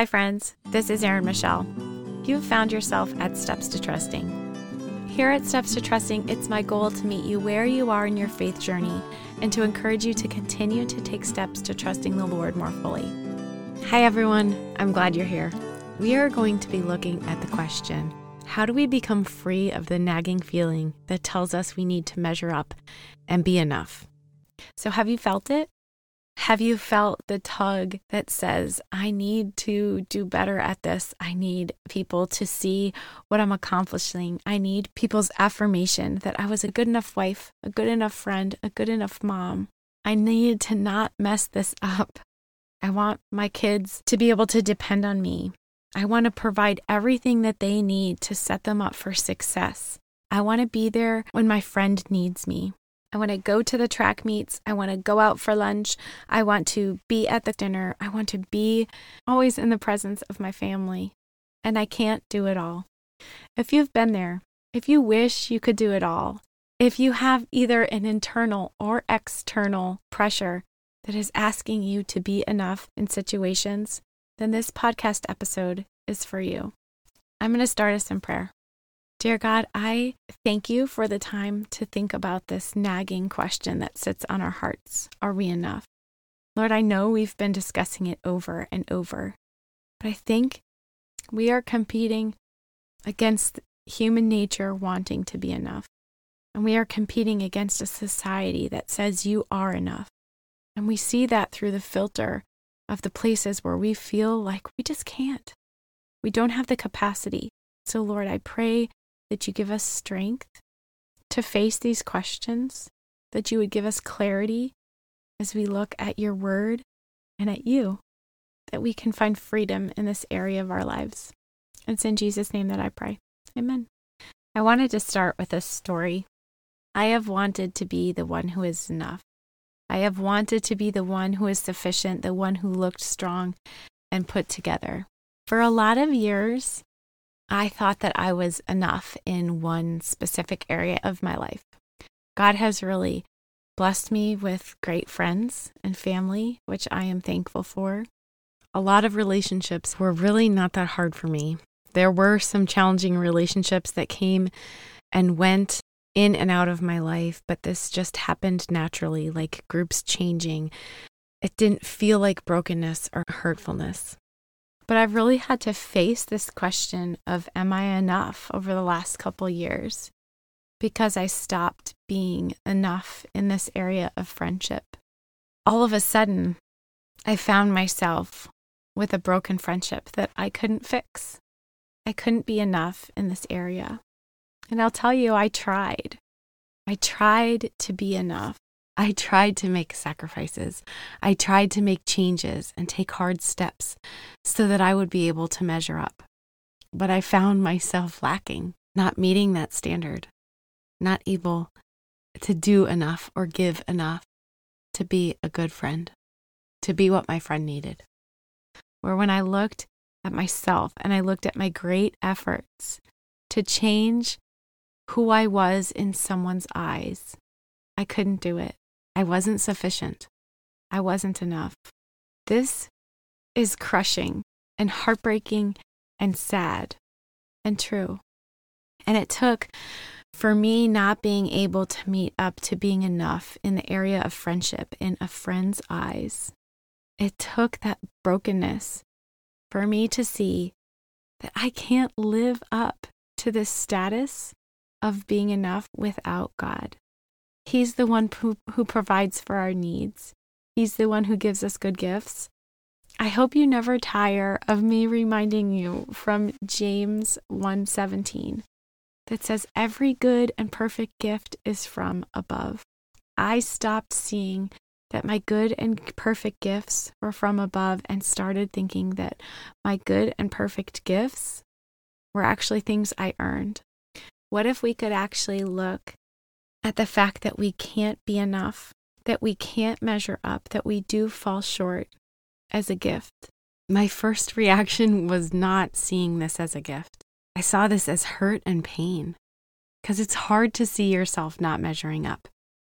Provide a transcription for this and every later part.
Hi, friends. This is Erin Michele. You've found yourself at Steps to Trusting. Here at Steps to Trusting, it's my goal to meet you where you are in your faith journey and to encourage you to continue to take steps to trusting the Lord more fully. Hi, everyone. I'm glad you're here. We are going to be looking at the question How do we become free of the nagging feeling that tells us we need to measure up and be enough? So, have you felt it? Have you felt the tug that says, I need to do better at this? I need people to see what I'm accomplishing. I need people's affirmation that I was a good enough wife, a good enough friend, a good enough mom. I need to not mess this up. I want my kids to be able to depend on me. I want to provide everything that they need to set them up for success. I want to be there when my friend needs me. I want to go to the track meets. I want to go out for lunch. I want to be at the dinner. I want to be always in the presence of my family. And I can't do it all. If you've been there, if you wish you could do it all, if you have either an internal or external pressure that is asking you to be enough in situations, then this podcast episode is for you. I'm going to start us in prayer. Dear God, I thank you for the time to think about this nagging question that sits on our hearts. Are we enough? Lord, I know we've been discussing it over and over, but I think we are competing against human nature wanting to be enough. And we are competing against a society that says you are enough. And we see that through the filter of the places where we feel like we just can't. We don't have the capacity. So, Lord, I pray that you give us strength to face these questions, that you would give us clarity as we look at your word and at you, that we can find freedom in this area of our lives. It's in Jesus' name that I pray. Amen. I wanted to start with a story. I have wanted to be the one who is enough. I have wanted to be the one who is sufficient, the one who looked strong and put together. For a lot of years, I thought that I was enough in one specific area of my life. God has really blessed me with great friends and family, which I am thankful for. A lot of relationships were really not that hard for me. There were some challenging relationships that came and went in and out of my life, but this just happened naturally, like groups changing. It didn't feel like brokenness or hurtfulness. But I've really had to face this question of am I enough over the last couple years because I stopped being enough in this area of friendship. All of a sudden, I found myself with a broken friendship that I couldn't fix. I couldn't be enough in this area. And I'll tell you, I tried. I tried to be enough. I tried to make sacrifices. I tried to make changes and take hard steps so that I would be able to measure up. But I found myself lacking, not meeting that standard, not able to do enough or give enough to be a good friend, to be what my friend needed. Where when I looked at myself and I looked at my great efforts to change who I was in someone's eyes, I couldn't do it. I wasn't sufficient. I wasn't enough. This is crushing and heartbreaking and sad and true. And it took for me not being able to meet up to being enough in the area of friendship in a friend's eyes. It took that brokenness for me to see that I can't live up to this status of being enough without God. He's the one who, who provides for our needs. He's the one who gives us good gifts. I hope you never tire of me reminding you from James 1:17 that says every good and perfect gift is from above. I stopped seeing that my good and perfect gifts were from above and started thinking that my good and perfect gifts were actually things I earned. What if we could actually look at the fact that we can't be enough, that we can't measure up, that we do fall short as a gift. My first reaction was not seeing this as a gift. I saw this as hurt and pain because it's hard to see yourself not measuring up.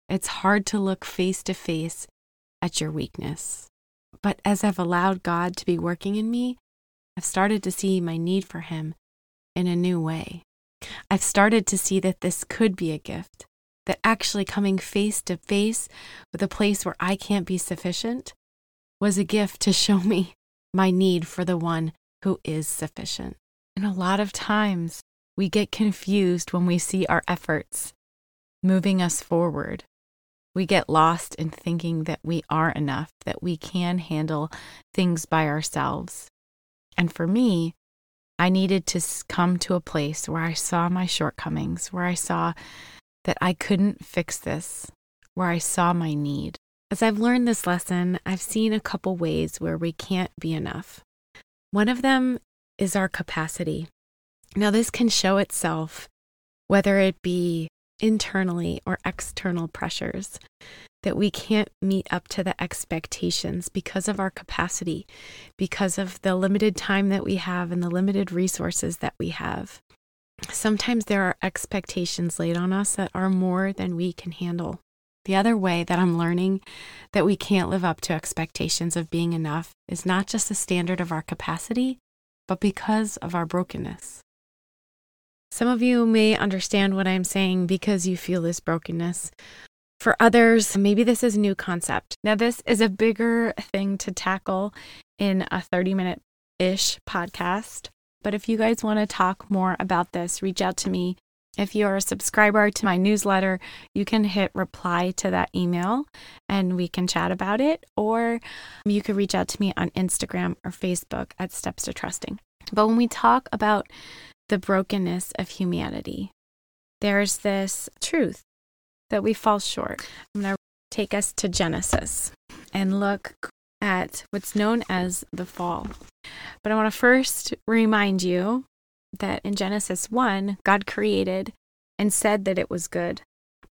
It's hard to look face to face at your weakness. But as I've allowed God to be working in me, I've started to see my need for Him in a new way. I've started to see that this could be a gift, that actually coming face to face with a place where I can't be sufficient was a gift to show me my need for the one who is sufficient. And a lot of times we get confused when we see our efforts moving us forward. We get lost in thinking that we are enough, that we can handle things by ourselves. And for me, I needed to come to a place where I saw my shortcomings, where I saw that I couldn't fix this, where I saw my need. As I've learned this lesson, I've seen a couple ways where we can't be enough. One of them is our capacity. Now, this can show itself whether it be internally or external pressures, that we can't meet up to the expectations because of our capacity, because of the limited time that we have and the limited resources that we have. Sometimes there are expectations laid on us that are more than we can handle. The other way that I'm learning that we can't live up to expectations of being enough is not just the standard of our capacity, but because of our brokenness. Some of you may understand what I'm saying because you feel this brokenness. For others, maybe this is a new concept. Now, this is a bigger thing to tackle in a 30 minute ish podcast. But if you guys want to talk more about this, reach out to me. If you're a subscriber to my newsletter, you can hit reply to that email and we can chat about it. Or you can reach out to me on Instagram or Facebook at Steps to Trusting. But when we talk about the brokenness of humanity, there's this truth that we fall short. I'm going to take us to Genesis and look at what's known as the fall. But I want to first remind you that in Genesis 1, God created and said that it was good.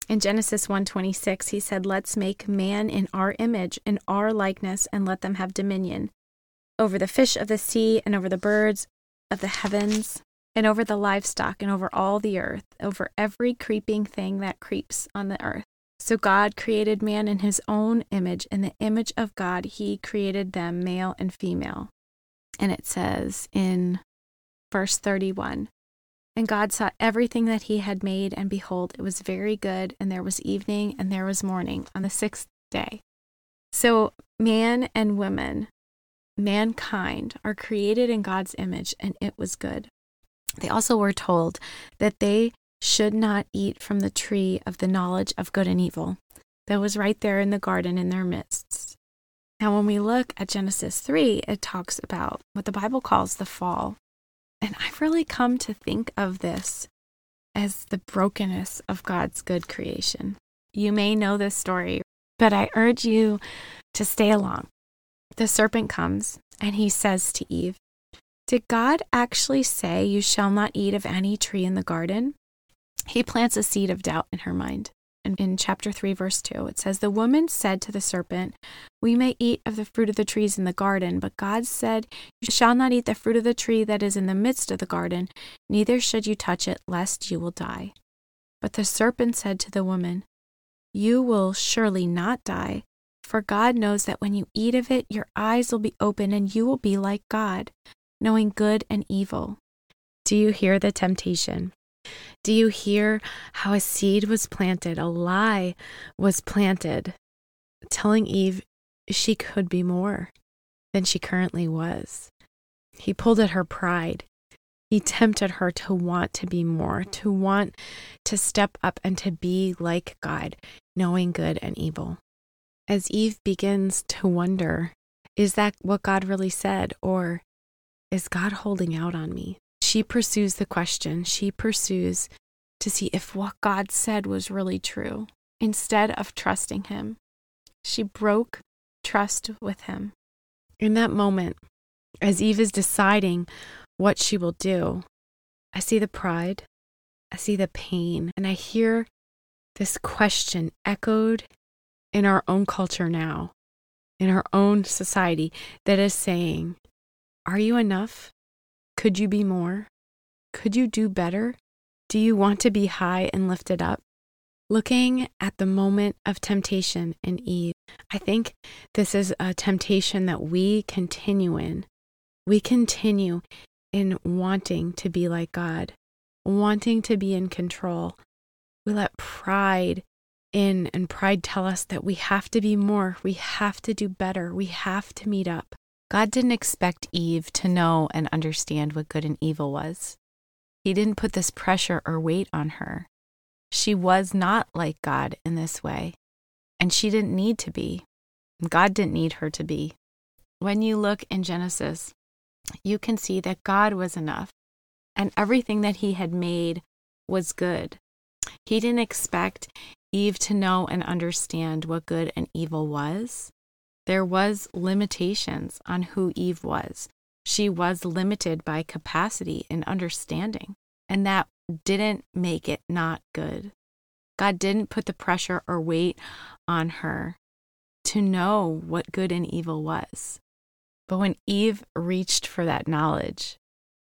In Genesis 1:26, he said, "Let's make man in our image, in our likeness, and let them have dominion over the fish of the sea and over the birds of the heavens and over the livestock and over all the earth, over every creeping thing that creeps on the earth. So God created man in his own image. In the image of God, he created them, male and female. And it says in verse 31 And God saw everything that he had made, and behold, it was very good. And there was evening and there was morning on the sixth day. So man and woman, mankind, are created in God's image, and it was good. They also were told that they should not eat from the tree of the knowledge of good and evil that was right there in the garden in their midst. Now, when we look at Genesis 3, it talks about what the Bible calls the fall. And I've really come to think of this as the brokenness of God's good creation. You may know this story, but I urge you to stay along. The serpent comes and he says to Eve, did God actually say, You shall not eat of any tree in the garden? He plants a seed of doubt in her mind. And in chapter 3, verse 2, it says, The woman said to the serpent, We may eat of the fruit of the trees in the garden, but God said, You shall not eat the fruit of the tree that is in the midst of the garden, neither should you touch it, lest you will die. But the serpent said to the woman, You will surely not die, for God knows that when you eat of it, your eyes will be open and you will be like God, knowing good and evil. Do you hear the temptation? Do you hear how a seed was planted, a lie was planted, telling Eve she could be more than she currently was? He pulled at her pride. He tempted her to want to be more, to want to step up and to be like God, knowing good and evil. As Eve begins to wonder, is that what God really said? Or is God holding out on me? She pursues the question. She pursues to see if what God said was really true instead of trusting Him. She broke trust with Him. In that moment, as Eve is deciding what she will do, I see the pride, I see the pain, and I hear this question echoed in our own culture now, in our own society, that is saying, are you enough? Could you be more? Could you do better? Do you want to be high and lifted up? Looking at the moment of temptation in Eve, I think this is a temptation that we continue in we continue in wanting to be like God, wanting to be in control. We let pride in and pride tell us that we have to be more, we have to do better, we have to meet up. God didn't expect Eve to know and understand what good and evil was. He didn't put this pressure or weight on her. She was not like God in this way, and she didn't need to be. God didn't need her to be. When you look in Genesis, you can see that God was enough, and everything that He had made was good. He didn't expect Eve to know and understand what good and evil was. There was limitations on who Eve was. She was limited by capacity and understanding, and that didn't make it not good. God didn't put the pressure or weight on her to know what good and evil was. But when Eve reached for that knowledge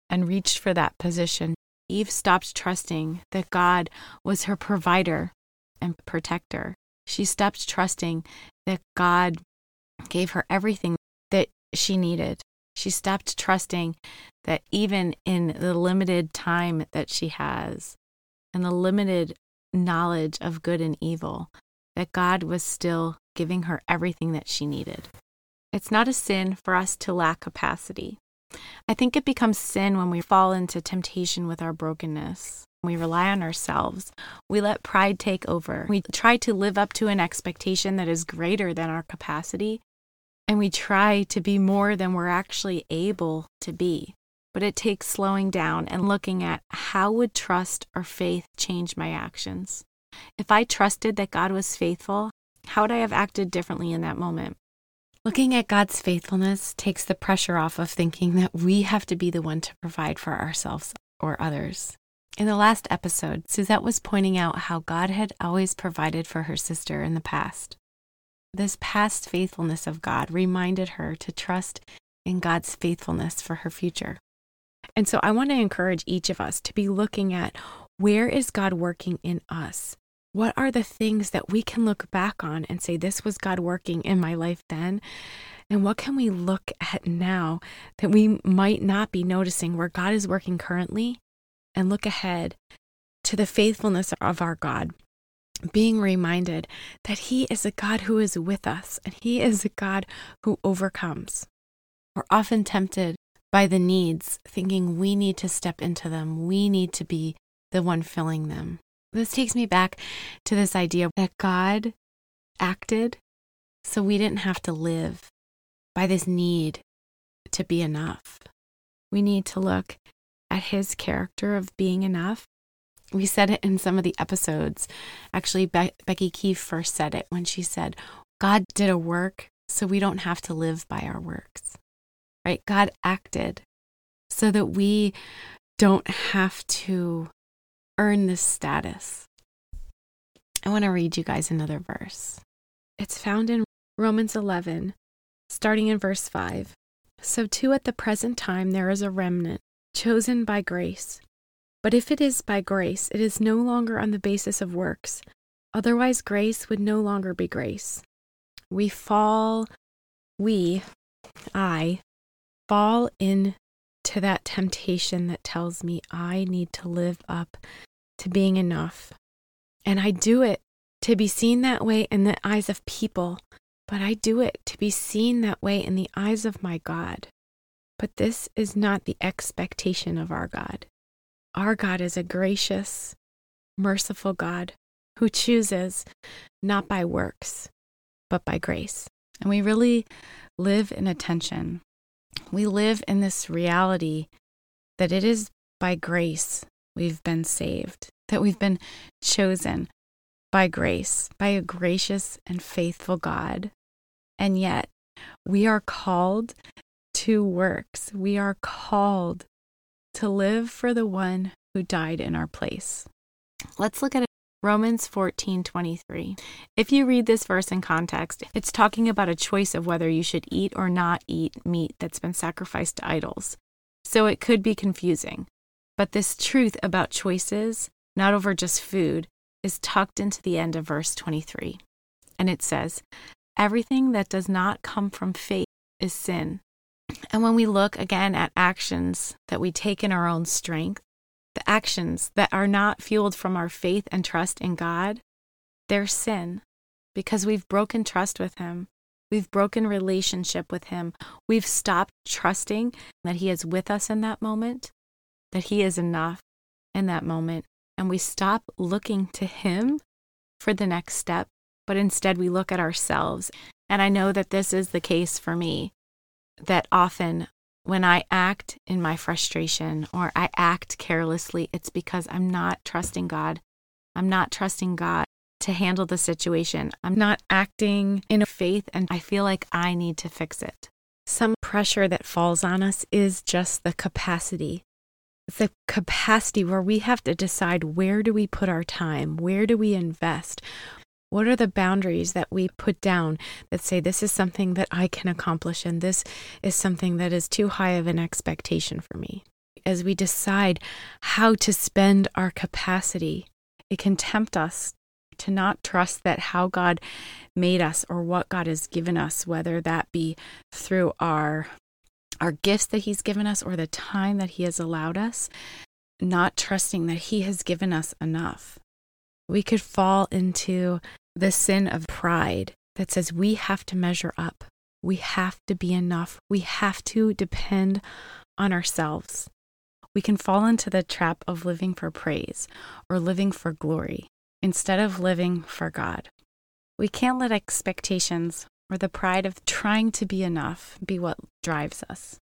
and reached for that position, Eve stopped trusting that God was her provider and protector. She stopped trusting that God gave her everything that she needed. She stopped trusting that even in the limited time that she has and the limited knowledge of good and evil, that God was still giving her everything that she needed. It's not a sin for us to lack capacity. I think it becomes sin when we fall into temptation with our brokenness. We rely on ourselves. We let pride take over. We try to live up to an expectation that is greater than our capacity. And we try to be more than we're actually able to be. But it takes slowing down and looking at how would trust or faith change my actions? If I trusted that God was faithful, how would I have acted differently in that moment? Looking at God's faithfulness takes the pressure off of thinking that we have to be the one to provide for ourselves or others. In the last episode, Suzette was pointing out how God had always provided for her sister in the past. This past faithfulness of God reminded her to trust in God's faithfulness for her future. And so I want to encourage each of us to be looking at where is God working in us? What are the things that we can look back on and say, this was God working in my life then? And what can we look at now that we might not be noticing where God is working currently and look ahead to the faithfulness of our God? Being reminded that He is a God who is with us and He is a God who overcomes. We're often tempted by the needs, thinking we need to step into them, we need to be the one filling them. This takes me back to this idea that God acted so we didn't have to live by this need to be enough. We need to look at his character of being enough. We said it in some of the episodes. Actually, Be- Becky Keefe first said it when she said, God did a work so we don't have to live by our works, right? God acted so that we don't have to earn this status. I want to read you guys another verse. It's found in Romans 11, starting in verse 5. So, too, at the present time, there is a remnant chosen by grace. But if it is by grace, it is no longer on the basis of works. Otherwise, grace would no longer be grace. We fall, we, I, fall into that temptation that tells me I need to live up to being enough. And I do it to be seen that way in the eyes of people, but I do it to be seen that way in the eyes of my God. But this is not the expectation of our God. Our God is a gracious, merciful God who chooses not by works, but by grace. And we really live in a tension. We live in this reality that it is by grace we've been saved, that we've been chosen by grace, by a gracious and faithful God. And yet, we are called to works. We are called to live for the one who died in our place. Let's look at Romans 14:23. If you read this verse in context, it's talking about a choice of whether you should eat or not eat meat that's been sacrificed to idols. So it could be confusing. But this truth about choices, not over just food, is tucked into the end of verse 23. And it says, Everything that does not come from faith is sin. And when we look again at actions that we take in our own strength, the actions that are not fueled from our faith and trust in God, they're sin because we've broken trust with Him. We've broken relationship with Him. We've stopped trusting that He is with us in that moment, that He is enough in that moment. And we stop looking to Him for the next step, but instead we look at ourselves. And I know that this is the case for me, that often when I act in my frustration or I act carelessly, it's because I'm not trusting God. I'm not trusting God to handle the situation. I'm not acting in a faith, and I feel like I need to fix it. Some pressure that falls on us is just the capacity. It's the capacity where we have to decide where do we put our time? Where do we invest? What are the boundaries that we put down that say this is something that I can accomplish and this is something that is too high of an expectation for me? As we decide how to spend our capacity, it can tempt us to not trust that how God made us or what God has given us, whether that be through our our gifts that he's given us or the time that he has allowed us, not trusting that he has given us enough. We could fall into the sin of pride that says we have to measure up. We have to be enough. We have to depend on ourselves. We can fall into the trap of living for praise or living for glory instead of living for God. We can't let expectations or the pride of trying to be enough be what drives us.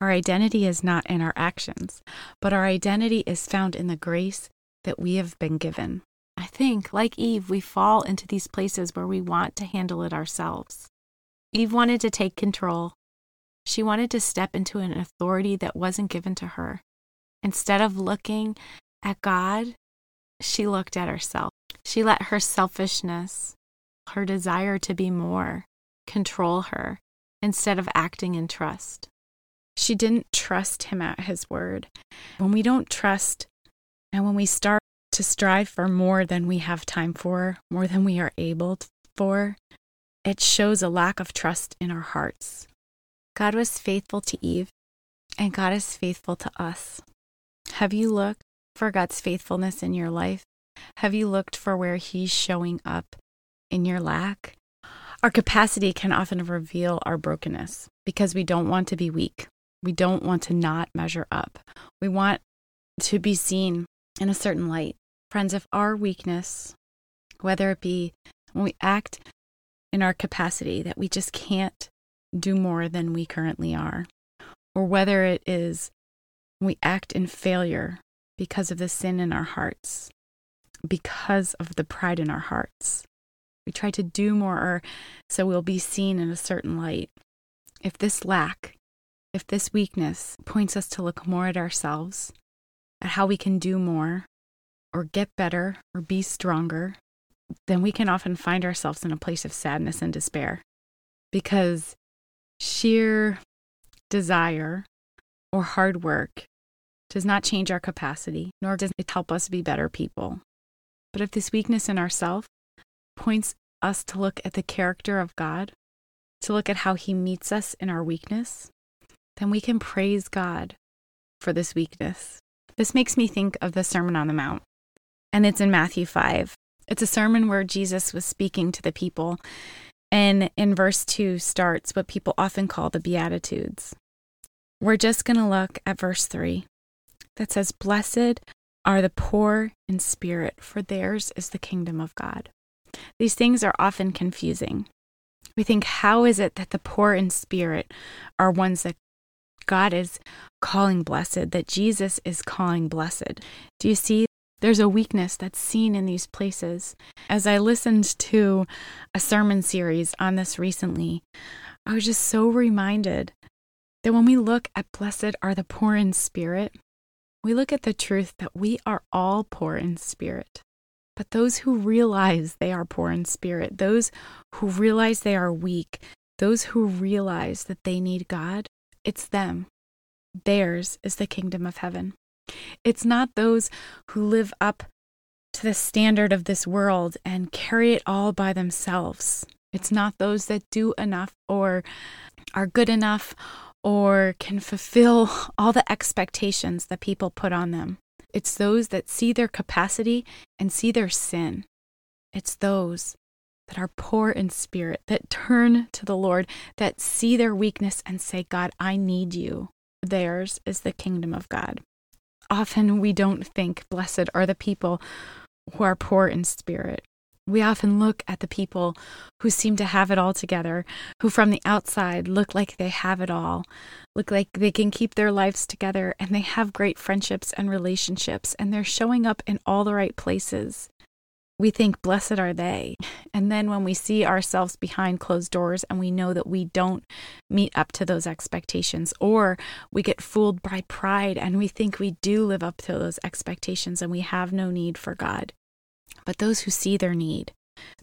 Our identity is not in our actions, but our identity is found in the grace that we have been given. I think, like Eve, we fall into these places where we want to handle it ourselves. Eve wanted to take control. She wanted to step into an authority that wasn't given to her. Instead of looking at God she looked at herself. She let her selfishness, her desire to be more, control her instead of acting in trust. She didn't trust him at his word. When we don't trust and when we start to strive for more than we have time for, more than we are able for, it shows a lack of trust in our hearts. God was faithful to Eve, and God is faithful to us. Have you looked for God's faithfulness in your life? Have you looked for where He's showing up in your lack? Our capacity can often reveal our brokenness because we don't want to be weak. We don't want to not measure up. We want to be seen in a certain light. Friends, if our weakness, whether it be when we act in our capacity that we just can't do more than we currently are, or whether it is we act in failure because of the sin in our hearts, because of the pride in our hearts. We try to do more or so we'll be seen in a certain light. If this lack, if this weakness points us to look more at ourselves, at how we can do more, or get better, or be stronger, then we can often find ourselves in a place of sadness and despair because sheer desire or hard work does not change our capacity, nor does it help us be better people. But if this weakness in ourself points us to look at the character of God, to look at how He meets us in our weakness, then we can praise God for this weakness. This makes me think of the Sermon on the Mount, and it's in Matthew 5. It's a sermon where Jesus was speaking to the people, and in verse 2 starts what people often call the Beatitudes. We're just going to look at verse 3 that says, Blessed are the poor in spirit, for theirs is the kingdom of God. These things are often confusing. We think, how is it that the poor in spirit are ones that God is calling blessed, that Jesus is calling blessed? Do you see? There's a weakness that's seen in these places. As I listened to a sermon series on this recently, I was just so reminded that when we look at blessed are the poor in spirit, we look at the truth that we are all poor in spirit. But those who realize they are poor in spirit, those who realize they are weak, those who realize that they need God, it's them. Theirs is the kingdom of heaven. It's not those who live up to the standard of this world and carry it all by themselves. It's not those that do enough or are good enough or can fulfill all the expectations that people put on them. It's those that see their capacity and see their sin. It's those that are poor in spirit, that turn to the Lord, that see their weakness and say, God, I need you. Theirs is the kingdom of God. Often we don't think blessed are the people who are poor in spirit. We often look at the people who seem to have it all together, who from the outside look like they have it all, look like they can keep their lives together, and they have great friendships and relationships, and they're showing up in all the right places. We think, blessed are they. And then when we see ourselves behind closed doors and we know that we don't meet up to those expectations, or we get fooled by pride and we think we do live up to those expectations and we have no need for God but those who see their need,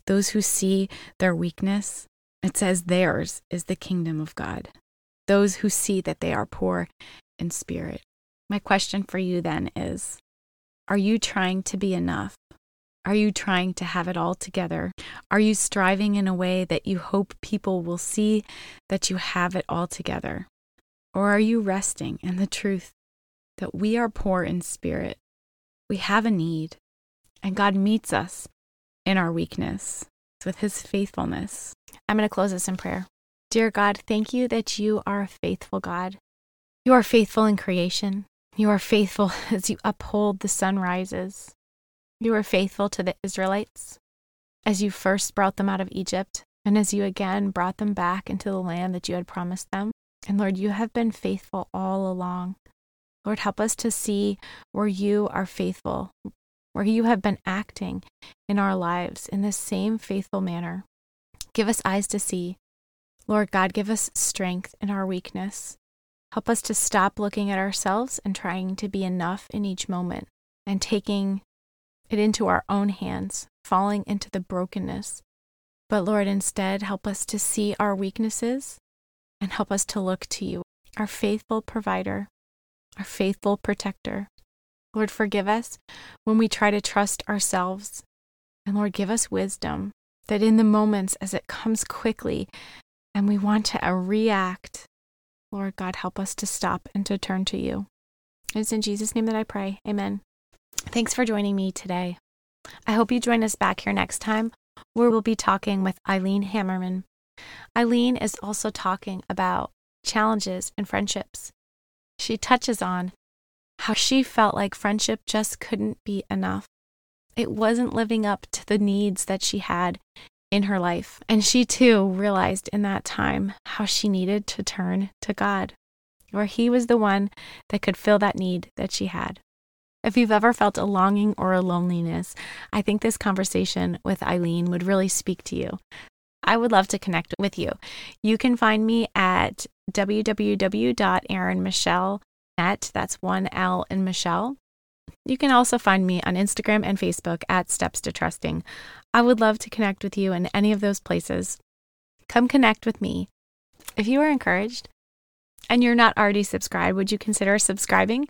those who see their weakness, it says theirs is the kingdom of God. Those who see that they are poor in spirit. My question for you then is Are you trying to be enough? Are you trying to have it all together? Are you striving in a way that you hope people will see that you have it all together? Or are you resting in the truth that we are poor in spirit? We have a need, and God meets us in our weakness with his faithfulness. I'm going to close this in prayer. Dear God, thank you that you are a faithful God. You are faithful in creation. You are faithful as you uphold the sunrises. You were faithful to the Israelites as you first brought them out of Egypt and as you again brought them back into the land that you had promised them. And Lord, you have been faithful all along. Lord, help us to see where you are faithful, where you have been acting in our lives in the same faithful manner. Give us eyes to see. Lord God, give us strength in our weakness. Help us to stop looking at ourselves and trying to be enough in each moment and taking it into our own hands, falling into the brokenness. But Lord, instead, help us to see our weaknesses and help us to look to you, our faithful provider, our faithful protector, Lord, forgive us when we try to trust ourselves. And Lord, give us wisdom that in the moments as it comes quickly and we want to uh, react, Lord God, help us to stop and to turn to you. It's in Jesus' name that I pray. Amen. Thanks for joining me today. I hope you join us back here next time where we'll be talking with Eileen Hammerman. Eileen is also talking about challenges and friendships. She touches on how she felt like friendship just couldn't be enough. It wasn't living up to the needs that she had in her life. And she too realized in that time how she needed to turn to God, where He was the one that could fill that need that she had. If you've ever felt a longing or a loneliness, I think this conversation with Eileen would really speak to you. I would love to connect with you. You can find me at www.erinmichele.com net. That's one L in Michele. You can also find me on Instagram and Facebook at Steps to Trusting. I would love to connect with you in any of those places. Come connect with me. If you are encouraged and you're not already subscribed, would you consider subscribing,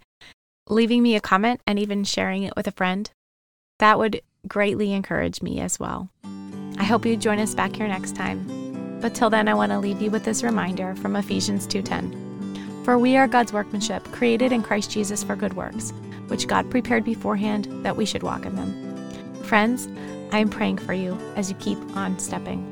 leaving me a comment, and even sharing it with a friend? That would greatly encourage me as well. I hope you join us back here next time. But till then, I want to leave you with this reminder from Ephesians 2:10. For we are God's workmanship, created in Christ Jesus for good works, which God prepared beforehand that we should walk in them. Friends, I am praying for you as you keep on stepping.